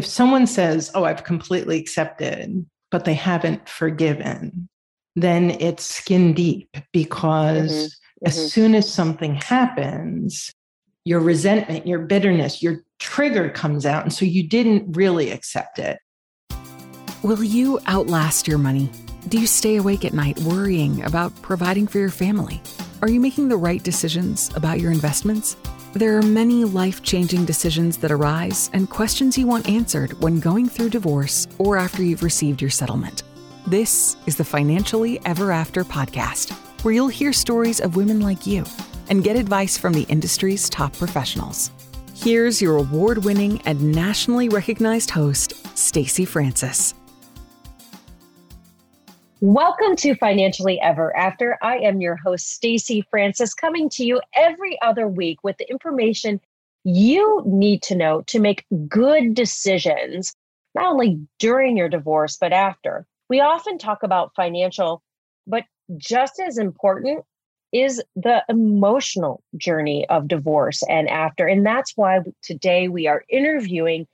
if someone says, Oh, I've completely accepted, but they haven't forgiven, then it's skin deep because mm-hmm. as mm-hmm. soon as something happens, your resentment, your bitterness, your trigger comes out. And so you didn't really accept it. Will you outlast your money? Do you stay awake at night worrying about providing for your family? Are you making the right decisions about your investments? There are many life changing decisions that arise and questions you want answered when going through divorce or after you've received your settlement. This is the Financially Ever After podcast, where you'll hear stories of women like you and get advice from the industry's top professionals. Here's your award winning and nationally recognized host, Stacy Francis. Welcome to Financially Ever After. I am your host, Stacy Francis, coming to you every other week with the information you need to know to make good decisions, not only during your divorce, but after. We often talk about financial, but just as important is the emotional journey of divorce and after. And that's why today we are interviewing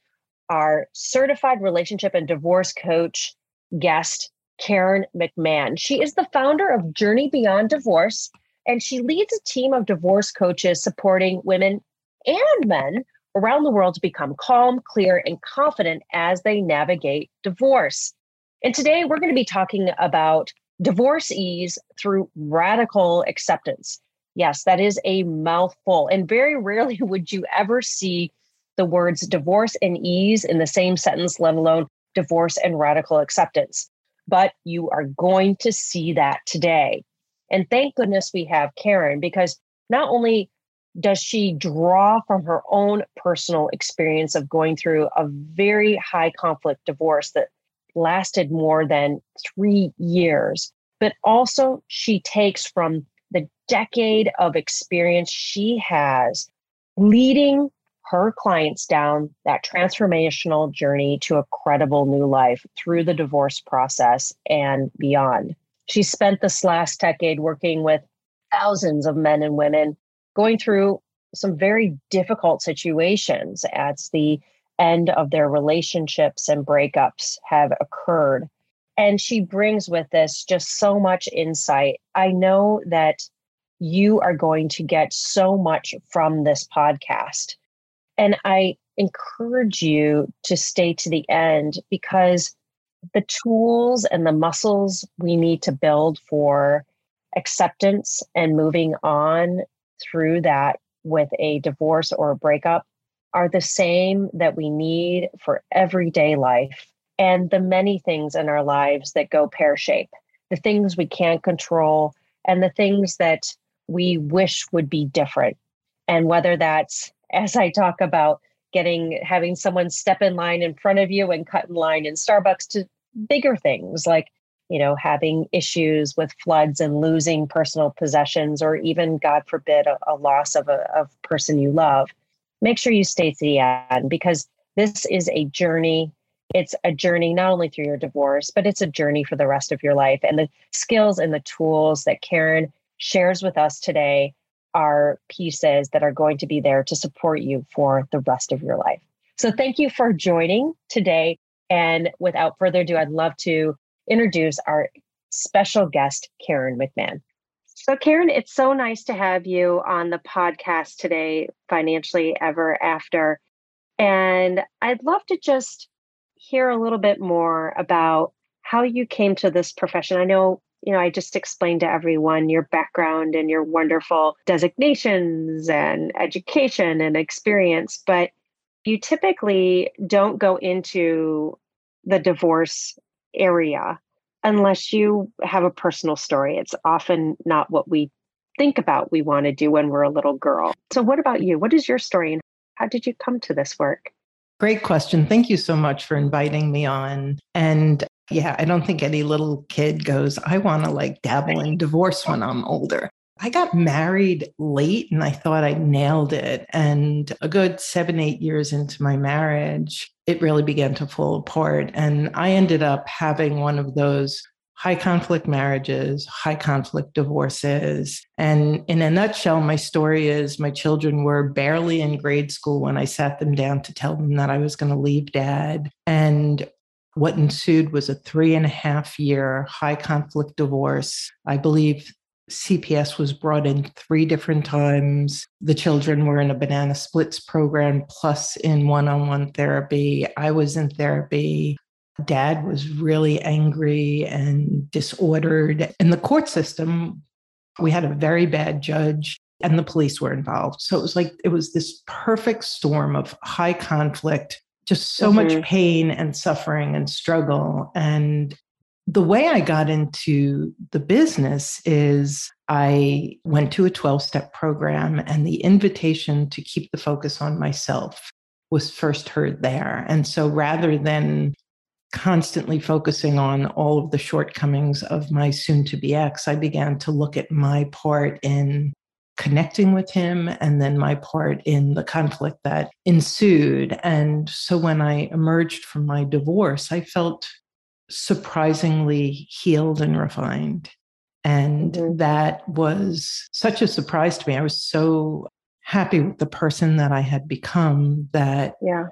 our certified relationship and divorce coach guest, Karen McMahon. She is the founder of Journey Beyond Divorce, and she leads a team of divorce coaches supporting women and men around the world to become calm, clear, and confident as they navigate divorce. And today we're going to be talking about divorce ease through radical acceptance. Yes, that is a mouthful. And very rarely would you ever see the words divorce and ease in the same sentence, let alone divorce and radical acceptance but you are going to see that today. And thank goodness we have Karen because not only does she draw from her own personal experience of going through a very high conflict divorce that lasted more than three years, but also she takes from the decade of experience she has leading her clients down that transformational journey to a credible new life through the divorce process and beyond. She spent this last decade working with thousands of men and women going through some very difficult situations as the end of their relationships and breakups have occurred. And she brings with this just so much insight. I know that you are going to get so much from this podcast and I encourage you to stay to the end because the tools and the muscles we need to build for acceptance and moving on through that with a divorce or a breakup are the same that we need for everyday life and the many things in our lives that go pear shape, the things we can't control, and the things that we wish would be different. And whether that's as I talk about getting having someone step in line in front of you and cut in line in Starbucks to bigger things like you know having issues with floods and losing personal possessions or even god forbid a, a loss of a of person you love make sure you stay to the end because this is a journey. It's a journey not only through your divorce but it's a journey for the rest of your life. And the skills and the tools that karen shares with us today are pieces that are going to be there to support you for the rest of your life. So thank you for joining today. And without further ado, I'd love to introduce our special guest, Karen McMahon. So, Karen, it's so nice to have you on the podcast today, Financially Ever After. And I'd love to just hear a little bit more about how you came to this profession. I know you know, I just explained to everyone your background and your wonderful designations and education and experience, but you typically don't go into the divorce area unless you have a personal story. It's often not what we think about we want to do when we're a little girl. So, what about you? What is your story and how did you come to this work? Great question. Thank you so much for inviting me on. And yeah, I don't think any little kid goes, I want to like dabble in divorce when I'm older. I got married late and I thought I nailed it. And a good seven, eight years into my marriage, it really began to fall apart. And I ended up having one of those high conflict marriages, high conflict divorces. And in a nutshell, my story is my children were barely in grade school when I sat them down to tell them that I was going to leave dad. And what ensued was a three and a half year high conflict divorce. I believe CPS was brought in three different times. The children were in a banana splits program plus in one on one therapy. I was in therapy. Dad was really angry and disordered. In the court system, we had a very bad judge and the police were involved. So it was like, it was this perfect storm of high conflict, just so mm-hmm. much pain and suffering and struggle. And the way I got into the business is I went to a 12 step program, and the invitation to keep the focus on myself was first heard there. And so rather than constantly focusing on all of the shortcomings of my soon to be ex, I began to look at my part in connecting with him and then my part in the conflict that ensued. And so when I emerged from my divorce, I felt surprisingly healed and refined. And mm-hmm. that was such a surprise to me. I was so happy with the person that I had become that yeah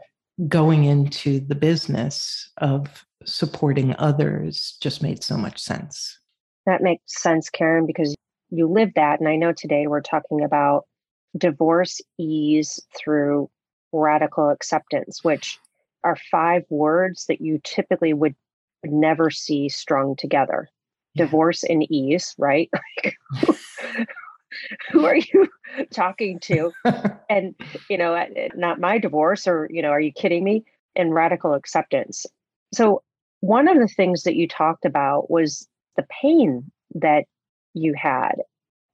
going into the business of supporting others just made so much sense. That makes sense, Karen, because you live that. And I know today we're talking about divorce ease through radical acceptance, which are five words that you typically would never see strung together. Yeah. Divorce and ease, right? who are you talking to? and, you know, eh, not my divorce, or, you know, are you kidding me? And radical acceptance. So, one of the things that you talked about was the pain that you had.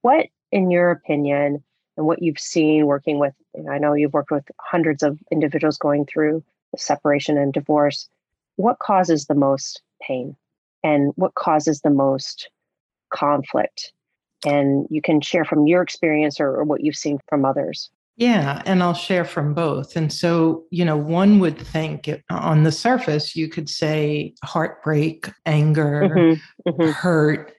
What, in your opinion, and what you've seen working with, you know, I know you've worked with hundreds of individuals going through separation and divorce, what causes the most pain and what causes the most conflict and you can share from your experience or, or what you've seen from others. Yeah, and I'll share from both. And so, you know, one would think on the surface, you could say heartbreak, anger, mm-hmm, mm-hmm. hurt,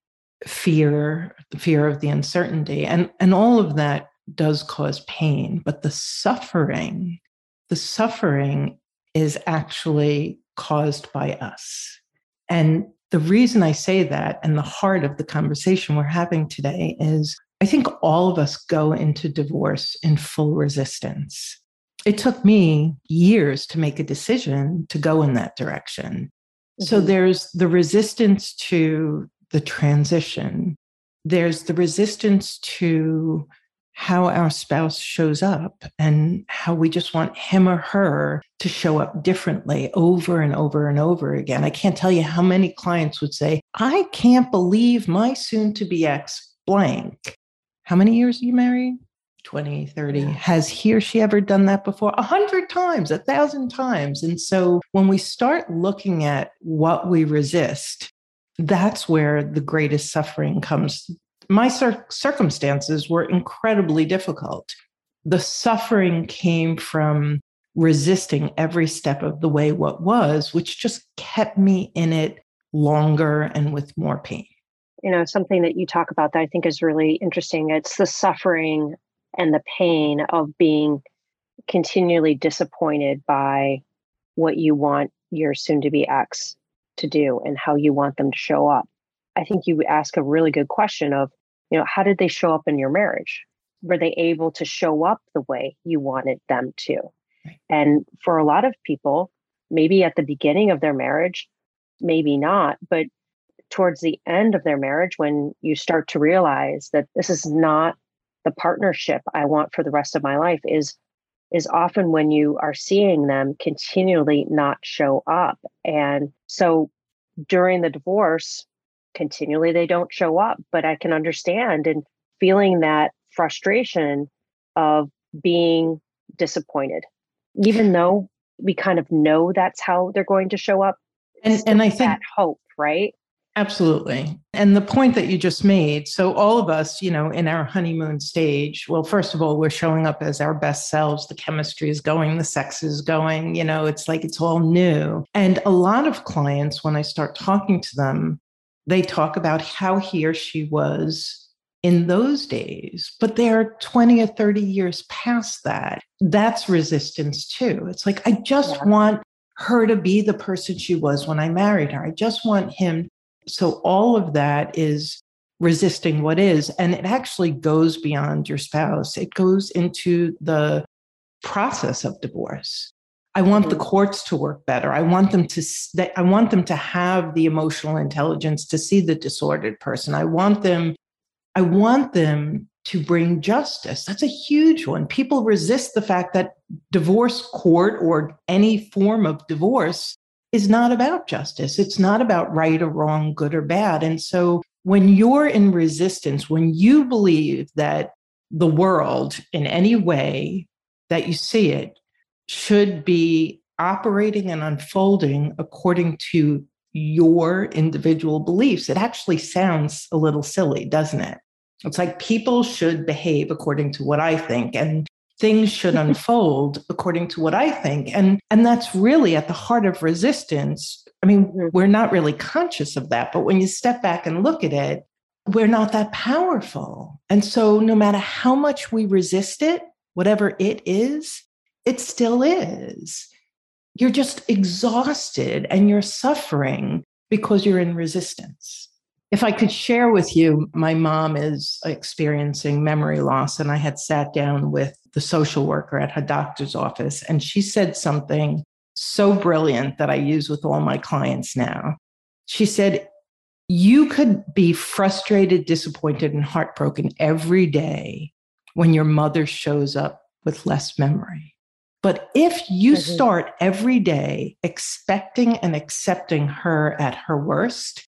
fear, the fear of the uncertainty. And, and all of that does cause pain. But the suffering, the suffering is actually caused by us. And the reason I say that and the heart of the conversation we're having today is I think all of us go into divorce in full resistance. It took me years to make a decision to go in that direction. Mm-hmm. So there's the resistance to the transition, there's the resistance to how our spouse shows up and how we just want him or her to show up differently over and over and over again. I can't tell you how many clients would say, I can't believe my soon to be ex blank. How many years are you married? 20, 30. Has he or she ever done that before? A hundred times, a thousand times. And so when we start looking at what we resist, that's where the greatest suffering comes my cir- circumstances were incredibly difficult. The suffering came from resisting every step of the way what was, which just kept me in it longer and with more pain. You know, something that you talk about that I think is really interesting. It's the suffering and the pain of being continually disappointed by what you want your soon to be ex to do and how you want them to show up. I think you ask a really good question of, you know, how did they show up in your marriage? Were they able to show up the way you wanted them to? And for a lot of people, maybe at the beginning of their marriage, maybe not, but towards the end of their marriage, when you start to realize that this is not the partnership I want for the rest of my life, is is often when you are seeing them continually not show up. And so during the divorce, continually they don't show up but i can understand and feeling that frustration of being disappointed even though we kind of know that's how they're going to show up and and i think that hope right absolutely and the point that you just made so all of us you know in our honeymoon stage well first of all we're showing up as our best selves the chemistry is going the sex is going you know it's like it's all new and a lot of clients when i start talking to them they talk about how he or she was in those days, but they're 20 or 30 years past that. That's resistance too. It's like, I just yeah. want her to be the person she was when I married her. I just want him. So all of that is resisting what is. And it actually goes beyond your spouse, it goes into the process of divorce. I want the mm-hmm. courts to work better. I want them to I want them to have the emotional intelligence to see the disordered person. I want them I want them to bring justice. That's a huge one. People resist the fact that divorce court or any form of divorce is not about justice. It's not about right or wrong, good or bad. And so when you're in resistance, when you believe that the world in any way that you see it should be operating and unfolding according to your individual beliefs. It actually sounds a little silly, doesn't it? It's like people should behave according to what I think and things should unfold according to what I think. And and that's really at the heart of resistance. I mean, mm-hmm. we're not really conscious of that, but when you step back and look at it, we're not that powerful. And so no matter how much we resist it, whatever it is, it still is you're just exhausted and you're suffering because you're in resistance. If I could share with you, my mom is experiencing memory loss, and I had sat down with the social worker at her doctor's office, and she said something so brilliant that I use with all my clients now. She said, You could be frustrated, disappointed, and heartbroken every day when your mother shows up with less memory. But if you mm-hmm. start every day expecting and accepting her at her worst,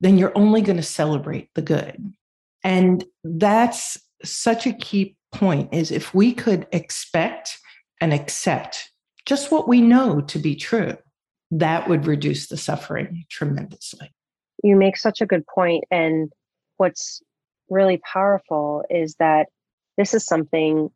then you're only going to celebrate the good. And that's such a key point is if we could expect and accept just what we know to be true, that would reduce the suffering tremendously. You make such a good point. And what's really powerful is that this is something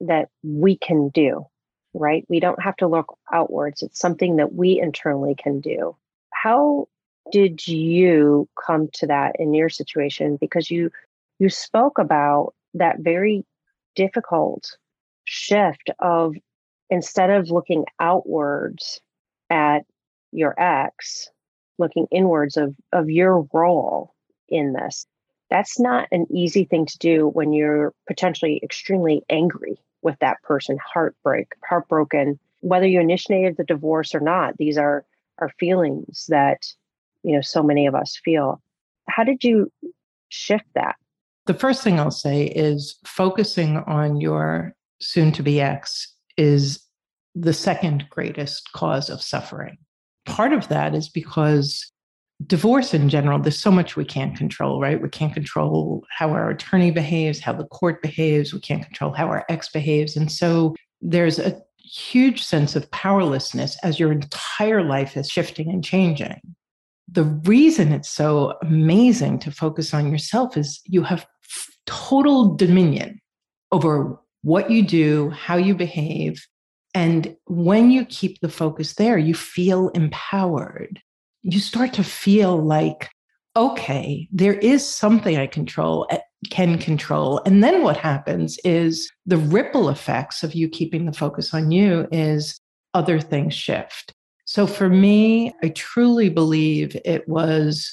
that we can do right? We don't have to look outwards. It's something that we internally can do. How did you come to that in your situation? Because you you spoke about that very difficult shift of instead of looking outwards at your ex, looking inwards of of your role in this. That's not an easy thing to do when you're potentially extremely angry with that person, heartbreak, heartbroken, whether you initiated the divorce or not. These are are feelings that you know so many of us feel. How did you shift that? The first thing I'll say is focusing on your soon to be ex is the second greatest cause of suffering. Part of that is because divorce in general, there's so much we can't control, right? We can't control how our attorney behaves, how the court behaves, we can't control how our ex behaves. And so there's a huge sense of powerlessness as your entire life is shifting and changing. The reason it's so amazing to focus on yourself is you have total dominion over what you do, how you behave. And when you keep the focus there, you feel empowered you start to feel like, okay, there is something I control, eh, can control. And then what happens is the ripple effects of you keeping the focus on you is other things shift. So for me, I truly believe it was.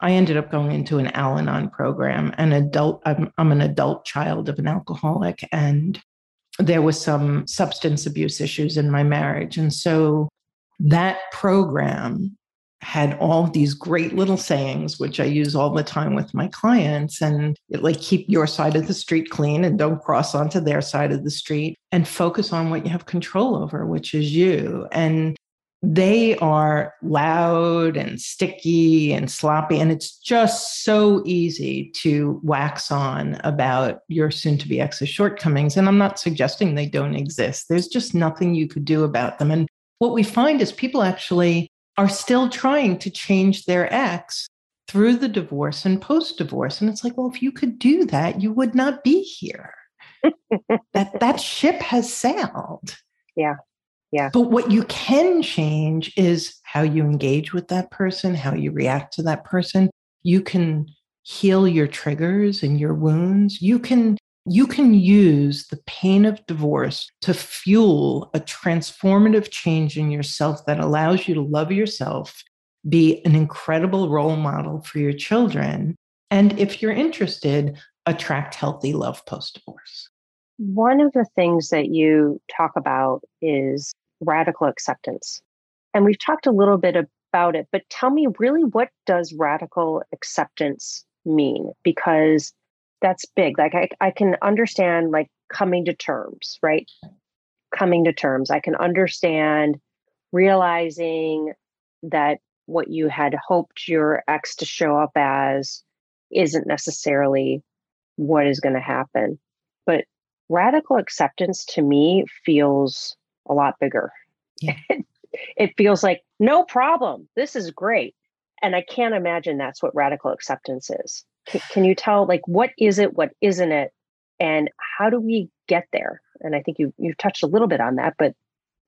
I ended up going into an Al Anon program. An adult, I'm, I'm an adult child of an alcoholic, and there was some substance abuse issues in my marriage. And so that program had all these great little sayings, which I use all the time with my clients. And it, like, keep your side of the street clean and don't cross onto their side of the street and focus on what you have control over, which is you. And they are loud and sticky and sloppy. And it's just so easy to wax on about your soon to be ex's shortcomings. And I'm not suggesting they don't exist, there's just nothing you could do about them. And what we find is people actually are still trying to change their ex through the divorce and post divorce. And it's like, well, if you could do that, you would not be here. that that ship has sailed. Yeah. Yeah. But what you can change is how you engage with that person, how you react to that person. You can heal your triggers and your wounds. You can you can use the pain of divorce to fuel a transformative change in yourself that allows you to love yourself, be an incredible role model for your children, and if you're interested, attract healthy love post divorce. One of the things that you talk about is radical acceptance. And we've talked a little bit about it, but tell me really what does radical acceptance mean? Because that's big. Like I, I can understand like coming to terms, right? Coming to terms. I can understand realizing that what you had hoped your ex to show up as isn't necessarily what is going to happen. But radical acceptance to me feels a lot bigger. Yeah. it feels like, no problem. This is great. And I can't imagine that's what radical acceptance is. C- can you tell, like, what is it? What isn't it? And how do we get there? And I think you you've touched a little bit on that, but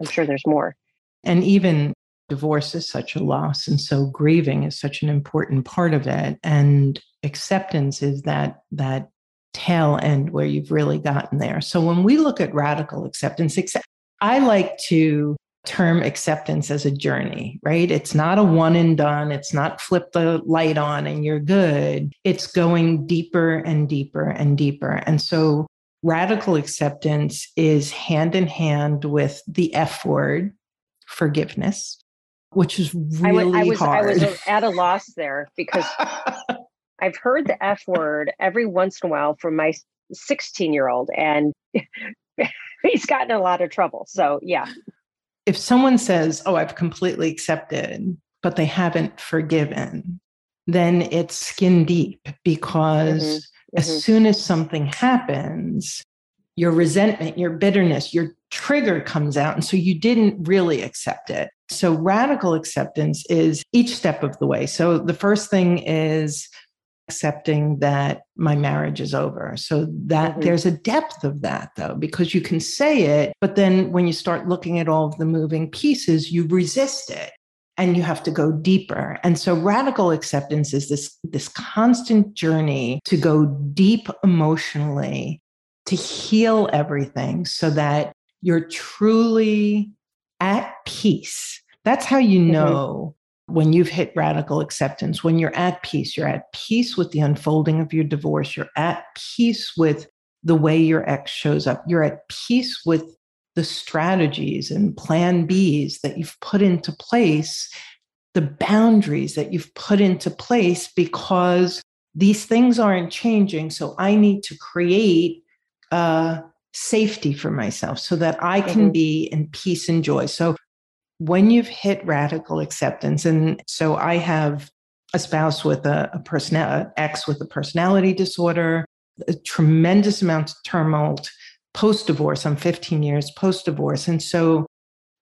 I'm sure there's more. And even divorce is such a loss. And so grieving is such an important part of it. And acceptance is that that tail end where you've really gotten there. So when we look at radical acceptance, I like to term acceptance as a journey, right? It's not a one and done. It's not flip the light on and you're good. It's going deeper and deeper and deeper. And so radical acceptance is hand in hand with the F word, forgiveness, which is really I, was, hard. I was at a loss there because I've heard the F word every once in a while from my 16 year old, and he's gotten a lot of trouble. So, yeah. If someone says, Oh, I've completely accepted, but they haven't forgiven, then it's skin deep because mm-hmm. as mm-hmm. soon as something happens, your resentment, your bitterness, your trigger comes out. And so you didn't really accept it. So radical acceptance is each step of the way. So the first thing is accepting that my marriage is over. So that mm-hmm. there's a depth of that though, because you can say it, but then when you start looking at all of the moving pieces, you resist it and you have to go deeper. And so radical acceptance is this, this constant journey to go deep emotionally, to heal everything so that you're truly at peace. That's how you mm-hmm. know when you've hit radical acceptance, when you're at peace, you're at peace with the unfolding of your divorce, you're at peace with the way your ex shows up, you're at peace with the strategies and plan Bs that you've put into place, the boundaries that you've put into place because these things aren't changing. So I need to create uh, safety for myself so that I can mm-hmm. be in peace and joy. So when you've hit radical acceptance, and so I have a spouse with a, a person, ex with a personality disorder, a tremendous amount of tumult post divorce. I'm 15 years post divorce. And so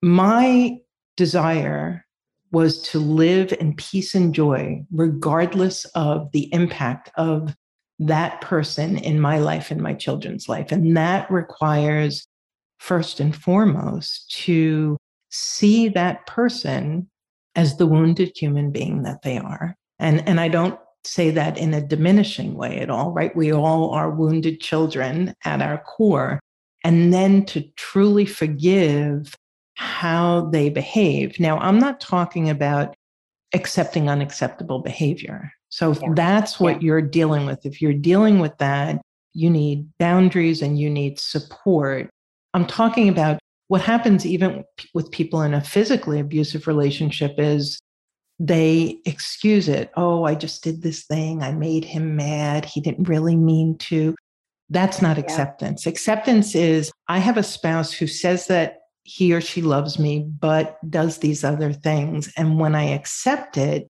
my desire was to live in peace and joy, regardless of the impact of that person in my life and my children's life. And that requires, first and foremost, to see that person as the wounded human being that they are. And, and I don't say that in a diminishing way at all, right? We all are wounded children at our core. And then to truly forgive how they behave. Now, I'm not talking about accepting unacceptable behavior. So yeah. that's what yeah. you're dealing with. If you're dealing with that, you need boundaries and you need support. I'm talking about what happens even with people in a physically abusive relationship is they excuse it. Oh, I just did this thing. I made him mad. He didn't really mean to. That's not acceptance. Acceptance is I have a spouse who says that he or she loves me, but does these other things. And when I accept it,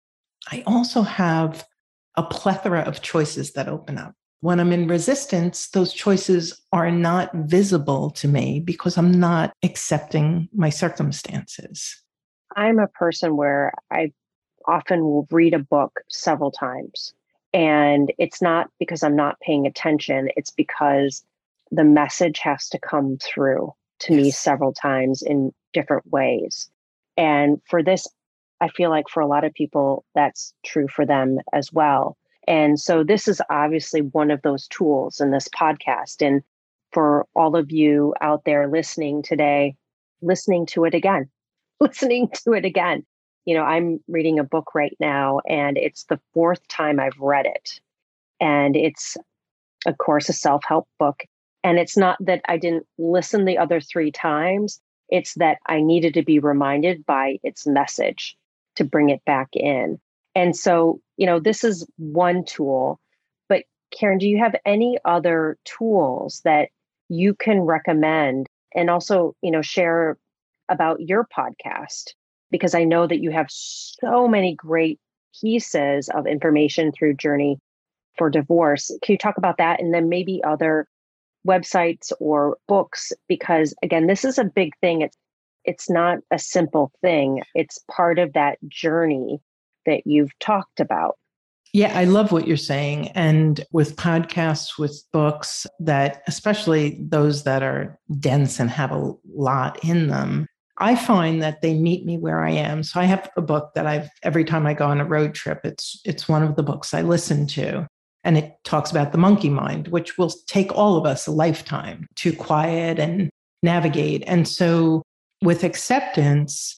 I also have a plethora of choices that open up. When I'm in resistance, those choices are not visible to me because I'm not accepting my circumstances. I'm a person where I often will read a book several times. And it's not because I'm not paying attention, it's because the message has to come through to yes. me several times in different ways. And for this I feel like for a lot of people, that's true for them as well. And so this is obviously one of those tools in this podcast. And for all of you out there listening today, listening to it again, listening to it again. You know, I'm reading a book right now, and it's the fourth time I've read it. And it's, of course, a self help book. And it's not that I didn't listen the other three times, it's that I needed to be reminded by its message to bring it back in. And so, you know, this is one tool. But Karen, do you have any other tools that you can recommend and also, you know, share about your podcast? Because I know that you have so many great pieces of information through Journey for Divorce. Can you talk about that? And then maybe other websites or books because again this is a big thing it's it's not a simple thing it's part of that journey that you've talked about yeah, I love what you're saying. And with podcasts, with books, that especially those that are dense and have a lot in them, I find that they meet me where I am. So I have a book that I've every time I go on a road trip, it's it's one of the books I listen to. And it talks about the monkey mind, which will take all of us a lifetime to quiet and navigate. And so, with acceptance,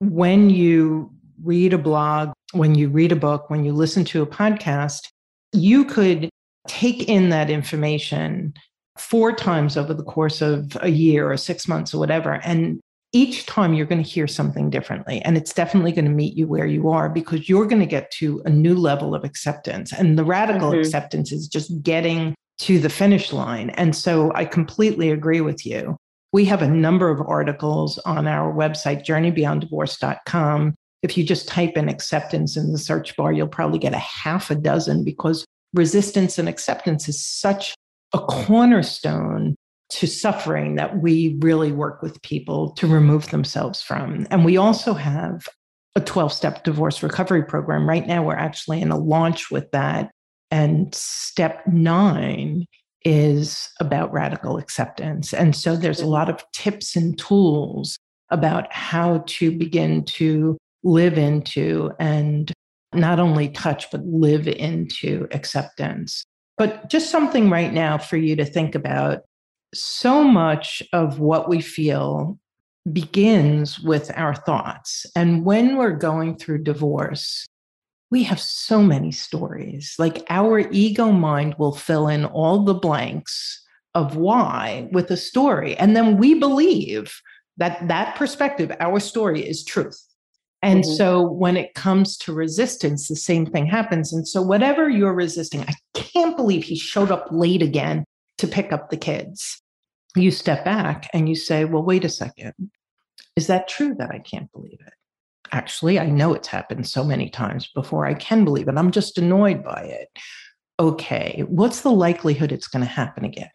when you read a blog, when you read a book, when you listen to a podcast, you could take in that information four times over the course of a year or six months or whatever and each time you're going to hear something differently. And it's definitely going to meet you where you are because you're going to get to a new level of acceptance. And the radical mm-hmm. acceptance is just getting to the finish line. And so I completely agree with you. We have a number of articles on our website, journeybeyonddivorce.com. If you just type in acceptance in the search bar, you'll probably get a half a dozen because resistance and acceptance is such a cornerstone to suffering that we really work with people to remove themselves from. And we also have a 12 step divorce recovery program. Right now, we're actually in a launch with that. And step nine is about radical acceptance. And so there's a lot of tips and tools about how to begin to live into and not only touch, but live into acceptance. But just something right now for you to think about so much of what we feel begins with our thoughts. And when we're going through divorce, we have so many stories. Like our ego mind will fill in all the blanks of why with a story. And then we believe that that perspective, our story is truth. And mm-hmm. so when it comes to resistance, the same thing happens. And so, whatever you're resisting, I can't believe he showed up late again to pick up the kids. You step back and you say, well, wait a second. Is that true that I can't believe it? Actually, I know it's happened so many times before I can believe it. I'm just annoyed by it. Okay, what's the likelihood it's going to happen again?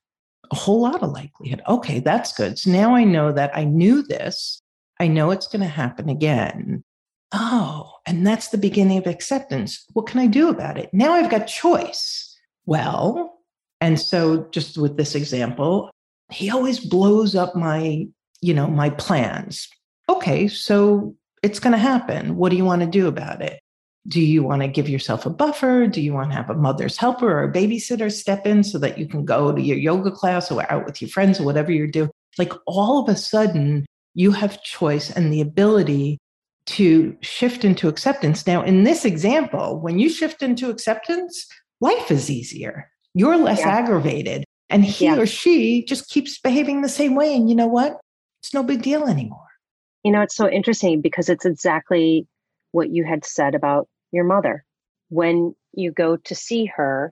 A whole lot of likelihood. Okay, that's good. So now I know that I knew this. I know it's going to happen again. Oh, and that's the beginning of acceptance. What can I do about it? Now I've got choice. Well, and so, just with this example, he always blows up my, you know, my plans. Okay, so it's going to happen. What do you want to do about it? Do you want to give yourself a buffer? Do you want to have a mother's helper or a babysitter step in so that you can go to your yoga class or out with your friends or whatever you're doing? Like all of a sudden, you have choice and the ability to shift into acceptance. Now, in this example, when you shift into acceptance, life is easier you're less yeah. aggravated. And he yeah. or she just keeps behaving the same way. And you know what? It's no big deal anymore. You know, it's so interesting because it's exactly what you had said about your mother. When you go to see her,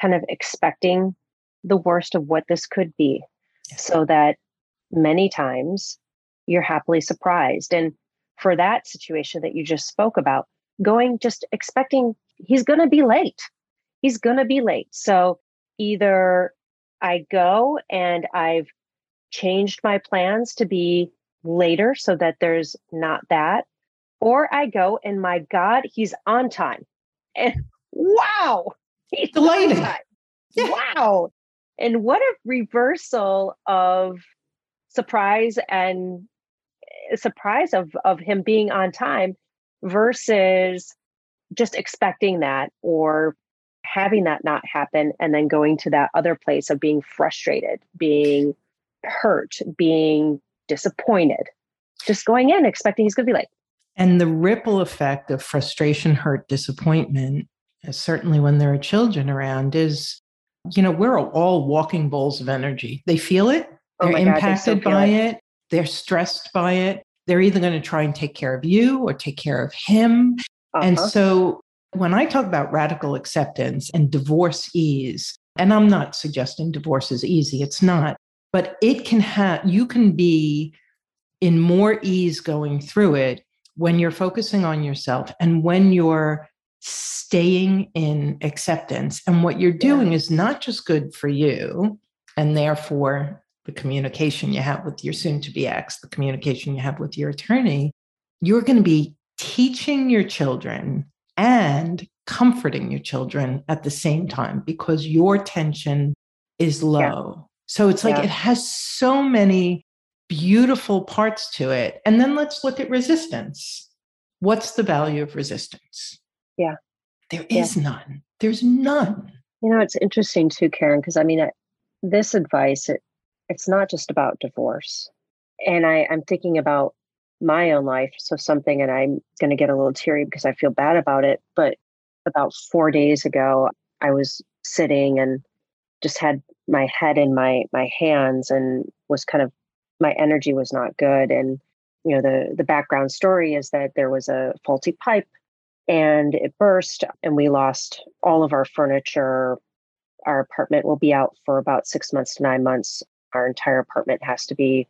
kind of expecting the worst of what this could be, yes. so that many times you're happily surprised. And for that situation that you just spoke about, going just expecting he's going to be late he's going to be late. So either I go and I've changed my plans to be later so that there's not that, or I go and my God, he's on time. And wow, he's delighted. Yeah. Wow. And what a reversal of surprise and surprise of of him being on time versus just expecting that or having that not happen and then going to that other place of being frustrated, being hurt, being disappointed, just going in expecting he's going to be like. And the ripple effect of frustration, hurt, disappointment, uh, certainly when there are children around, is you know, we're all walking bowls of energy. They feel it, oh they're oh impacted God, they by it. it, they're stressed by it. They're either going to try and take care of you or take care of him. Uh-huh. And so when I talk about radical acceptance and divorce ease, and I'm not suggesting divorce is easy, it's not, but it can have, you can be in more ease going through it when you're focusing on yourself and when you're staying in acceptance. And what you're doing yeah. is not just good for you, and therefore the communication you have with your soon to be ex, the communication you have with your attorney, you're going to be teaching your children and comforting your children at the same time because your tension is low. Yeah. So it's like yeah. it has so many beautiful parts to it. And then let's look at resistance. What's the value of resistance? Yeah. There is yeah. none. There's none. You know, it's interesting too, Karen, because I mean, I, this advice, it, it's not just about divorce. And I, I'm thinking about my own life. So something, and I'm going to get a little teary because I feel bad about it. But about four days ago, I was sitting and just had my head in my my hands and was kind of my energy was not good and you know the the background story is that there was a faulty pipe and it burst and we lost all of our furniture our apartment will be out for about 6 months to 9 months our entire apartment has to be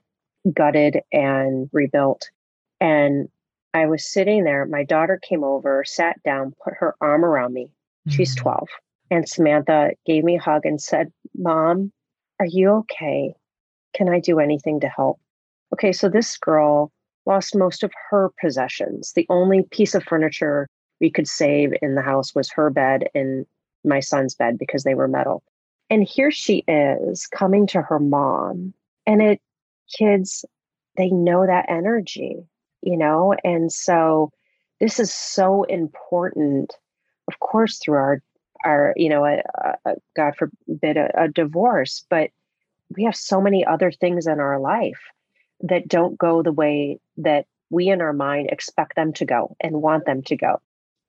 gutted and rebuilt. And i was sitting there my daughter came over sat down put her arm around me. Mm-hmm. she's 12 and samantha gave me a hug and said mom are you okay? Can i do anything to help? Okay so this girl lost most of her possessions. The only piece of furniture we could save in the house was her bed and my son's bed because they were metal. And here she is coming to her mom. And it, kids, they know that energy, you know? And so this is so important, of course, through our, our, you know, a, a God forbid, a, a divorce, but we have so many other things in our life that don't go the way that we in our mind expect them to go and want them to go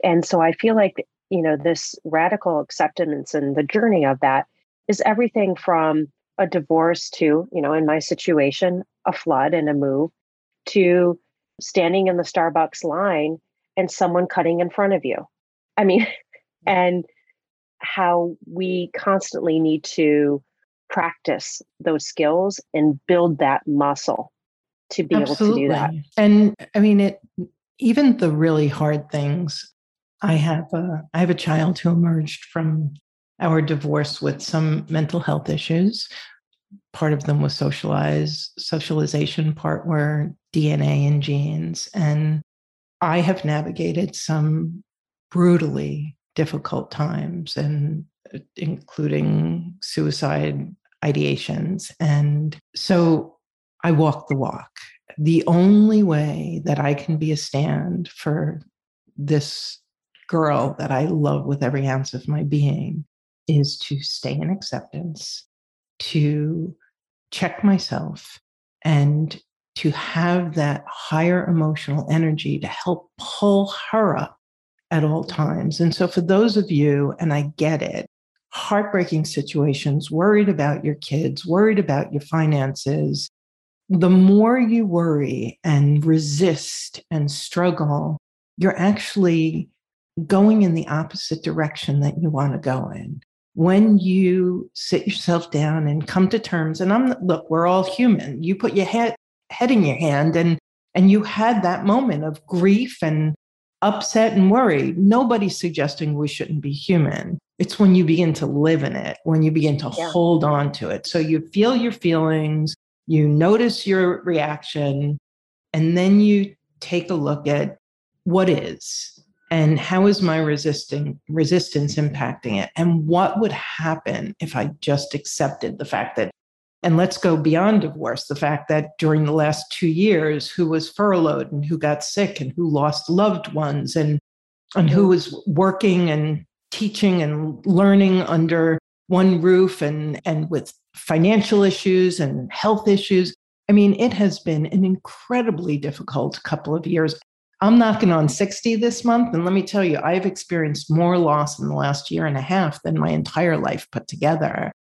and so I feel like, you know, this radical acceptance and the journey of that is everything from a divorce to, you know, in my situation, a flood and a move to standing in the Starbucks line and someone cutting in front of you. I mean, and how we constantly need to practice those skills and build that muscle to be Absolutely. able to do that. And I mean, it even the really hard things I have a, I have a child who emerged from our divorce with some mental health issues. Part of them was socialized socialization, part were DNA and genes. And I have navigated some brutally difficult times and uh, including suicide ideations. And so I walk the walk. The only way that I can be a stand for this girl that I love with every ounce of my being is to stay in acceptance, to check myself, and to have that higher emotional energy to help pull her up at all times. And so, for those of you, and I get it, heartbreaking situations, worried about your kids, worried about your finances, the more you worry and resist and struggle, you're actually going in the opposite direction that you want to go in. When you sit yourself down and come to terms, and I'm look, we're all human. You put your head head in your hand and and you had that moment of grief and upset and worry. Nobody's suggesting we shouldn't be human. It's when you begin to live in it, when you begin to yeah. hold on to it. So you feel your feelings, you notice your reaction, and then you take a look at what is and how is my resisting resistance impacting it and what would happen if i just accepted the fact that And let's go beyond divorce the fact that during the last two years, who was furloughed and who got sick and who lost loved ones and, and who was working and teaching and learning under one roof and, and with financial issues and health issues. I mean, it has been an incredibly difficult couple of years. I'm knocking on 60 this month. And let me tell you, I've experienced more loss in the last year and a half than my entire life put together.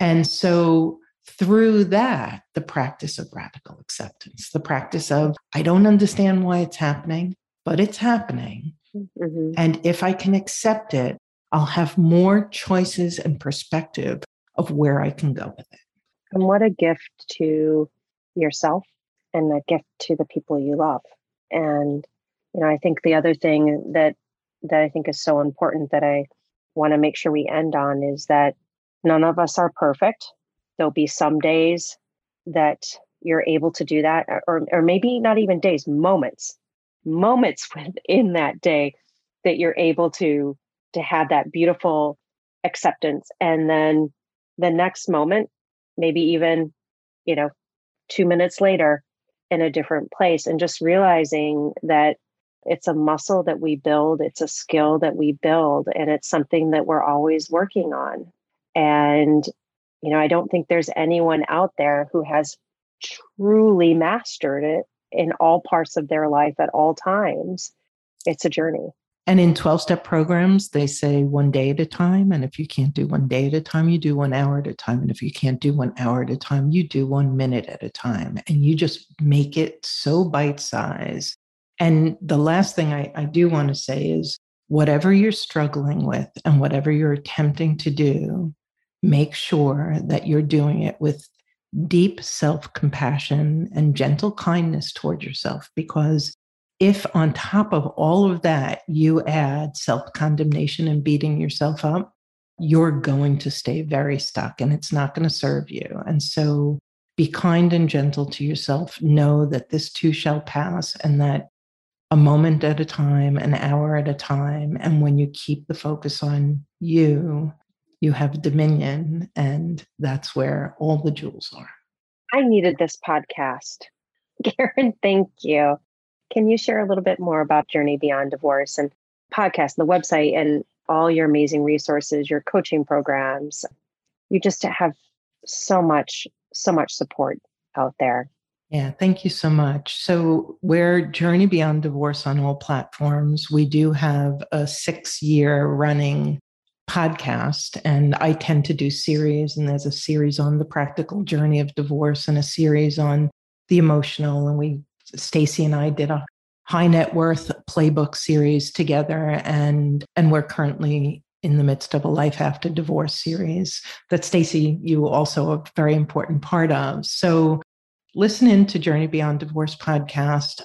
And so through that, the practice of radical acceptance, the practice of, I don't understand why it's happening, but it's happening. Mm-hmm. And if I can accept it, I'll have more choices and perspective of where I can go with it. And what a gift to yourself and a gift to the people you love. And, you know, I think the other thing that that I think is so important that I want to make sure we end on is that none of us are perfect. There'll be some days that you're able to do that uh, or, or maybe not even days moments moments within that day that you're able to to have that beautiful acceptance. And then the next moment maybe even you know 2 minutes later in a different place and just realizing that it's a muscle that we build it's a skill that we build and it's something that we're always working on and you know, I don't think there's anyone out there who has truly mastered it in all parts of their life at all times. It's a journey. And in 12 step programs, they say one day at a time. And if you can't do one day at a time, you do one hour at a time. And if you can't do one hour at a time, you do one minute at a time. And you just make it so bite size. And the last thing I, I do want to say is whatever you're struggling with and whatever you're attempting to do, make sure that you're doing it with deep self compassion and gentle kindness toward yourself. Because if on top of all of that, you add self condemnation and beating yourself up, you're going to stay very stuck and it's not going to serve you. And so be kind and gentle to yourself. Know that this too shall pass and that a moment at a time, an hour at a time. And when you keep the focus on you, you have dominion, and that's where all the jewels are. I needed this podcast. Karen, thank you. Can you share a little bit more about Journey Beyond Divorce and podcast, the website, and all your amazing resources, your coaching programs? You just have so much, so much support out there. Yeah, thank you so much. So, we're Journey Beyond Divorce on all platforms. We do have a six year running podcast and I tend to do series and there's a series on the practical journey of divorce and a series on the emotional and we Stacy and I did a high net worth playbook series together and and we're currently in the midst of a life after divorce series that Stacy you also a very important part of. So listen in to Journey Beyond Divorce podcast.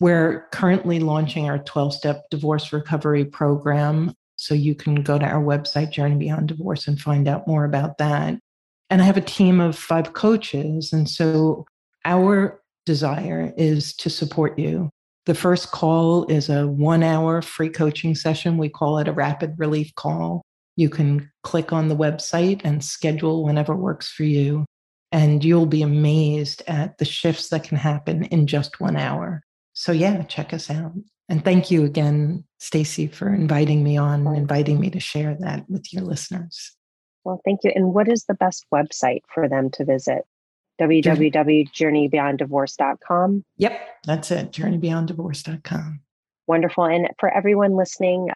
We're currently launching our 12 step divorce recovery program so you can go to our website, Journey Beyond Divorce, and find out more about that. And I have a team of five coaches. And so our desire is to support you. The first call is a one hour free coaching session. We call it a rapid relief call. You can click on the website and schedule whenever works for you. And you'll be amazed at the shifts that can happen in just one hour. So, yeah, check us out. And thank you again, Stacy, for inviting me on and inviting me to share that with your listeners. Well, thank you. And what is the best website for them to visit? www.journeybeyonddivorce.com. Yep, that's it. Journeybeyonddivorce.com. Wonderful. And for everyone listening,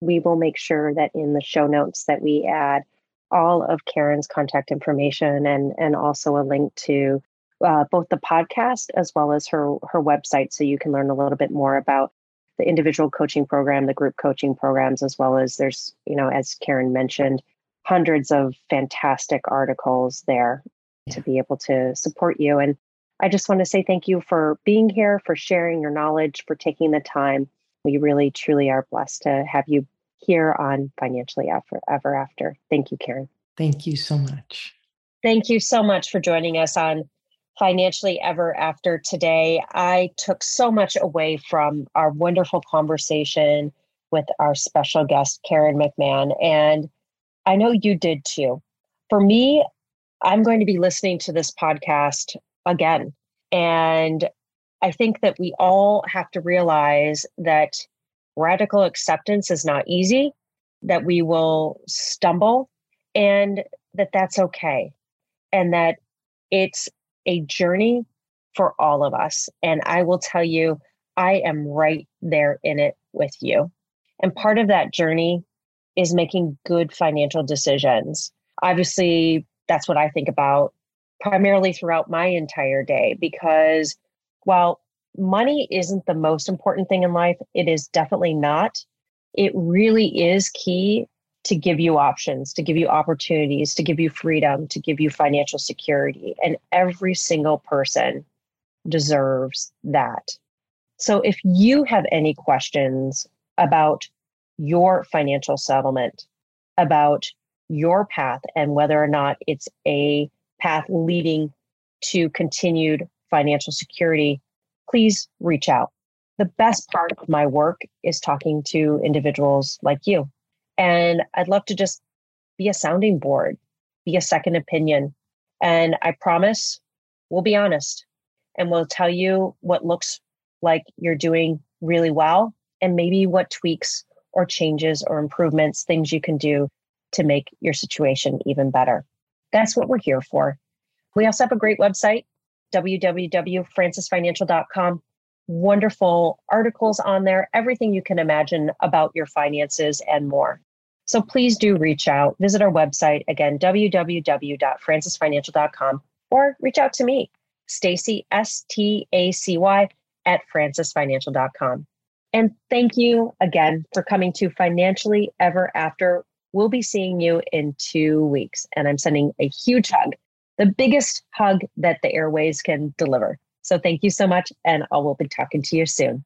we will make sure that in the show notes that we add all of Karen's contact information and and also a link to uh, both the podcast as well as her her website, so you can learn a little bit more about the individual coaching program, the group coaching programs, as well as there's, you know, as Karen mentioned, hundreds of fantastic articles there yeah. to be able to support you. And I just want to say thank you for being here, for sharing your knowledge, for taking the time. We really, truly are blessed to have you here on Financially Ever, Ever After. Thank you, Karen. Thank you so much. Thank you so much for joining us on financially ever after today. I took so much away from our wonderful conversation with our special guest, Karen McMahon. And I know you did too. For me, I'm going to be listening to this podcast again. And I think that we all have to realize that radical acceptance is not easy, that we will stumble, and that that's okay. And that it's a journey for all of us. And I will tell you, I am right there in it with you. And part of that journey is making good financial decisions. Obviously, that's what I think about primarily throughout my entire day because while money isn't the most important thing in life, it is definitely not. It really is key to give you options, to give you opportunities, to give you freedom, to give you financial security. And every single person deserves that. So if you have any questions about your financial settlement, about your path, and whether or not it's a path leading to continued financial security, please reach out. The best part of my work is talking to individuals like you. And I'd love to just be a sounding board, be a second opinion. And I promise we'll be honest and we'll tell you what looks like you're doing really well and maybe what tweaks or changes or improvements, things you can do to make your situation even better. That's what we're here for. We also have a great website, www.francisfinancial.com. Wonderful articles on there, everything you can imagine about your finances and more. So please do reach out. Visit our website again, www.francisfinancial.com, or reach out to me, Stacy, S T A C Y, at francisfinancial.com. And thank you again for coming to Financially Ever After. We'll be seeing you in two weeks, and I'm sending a huge hug, the biggest hug that the airways can deliver. So thank you so much, and I will be talking to you soon.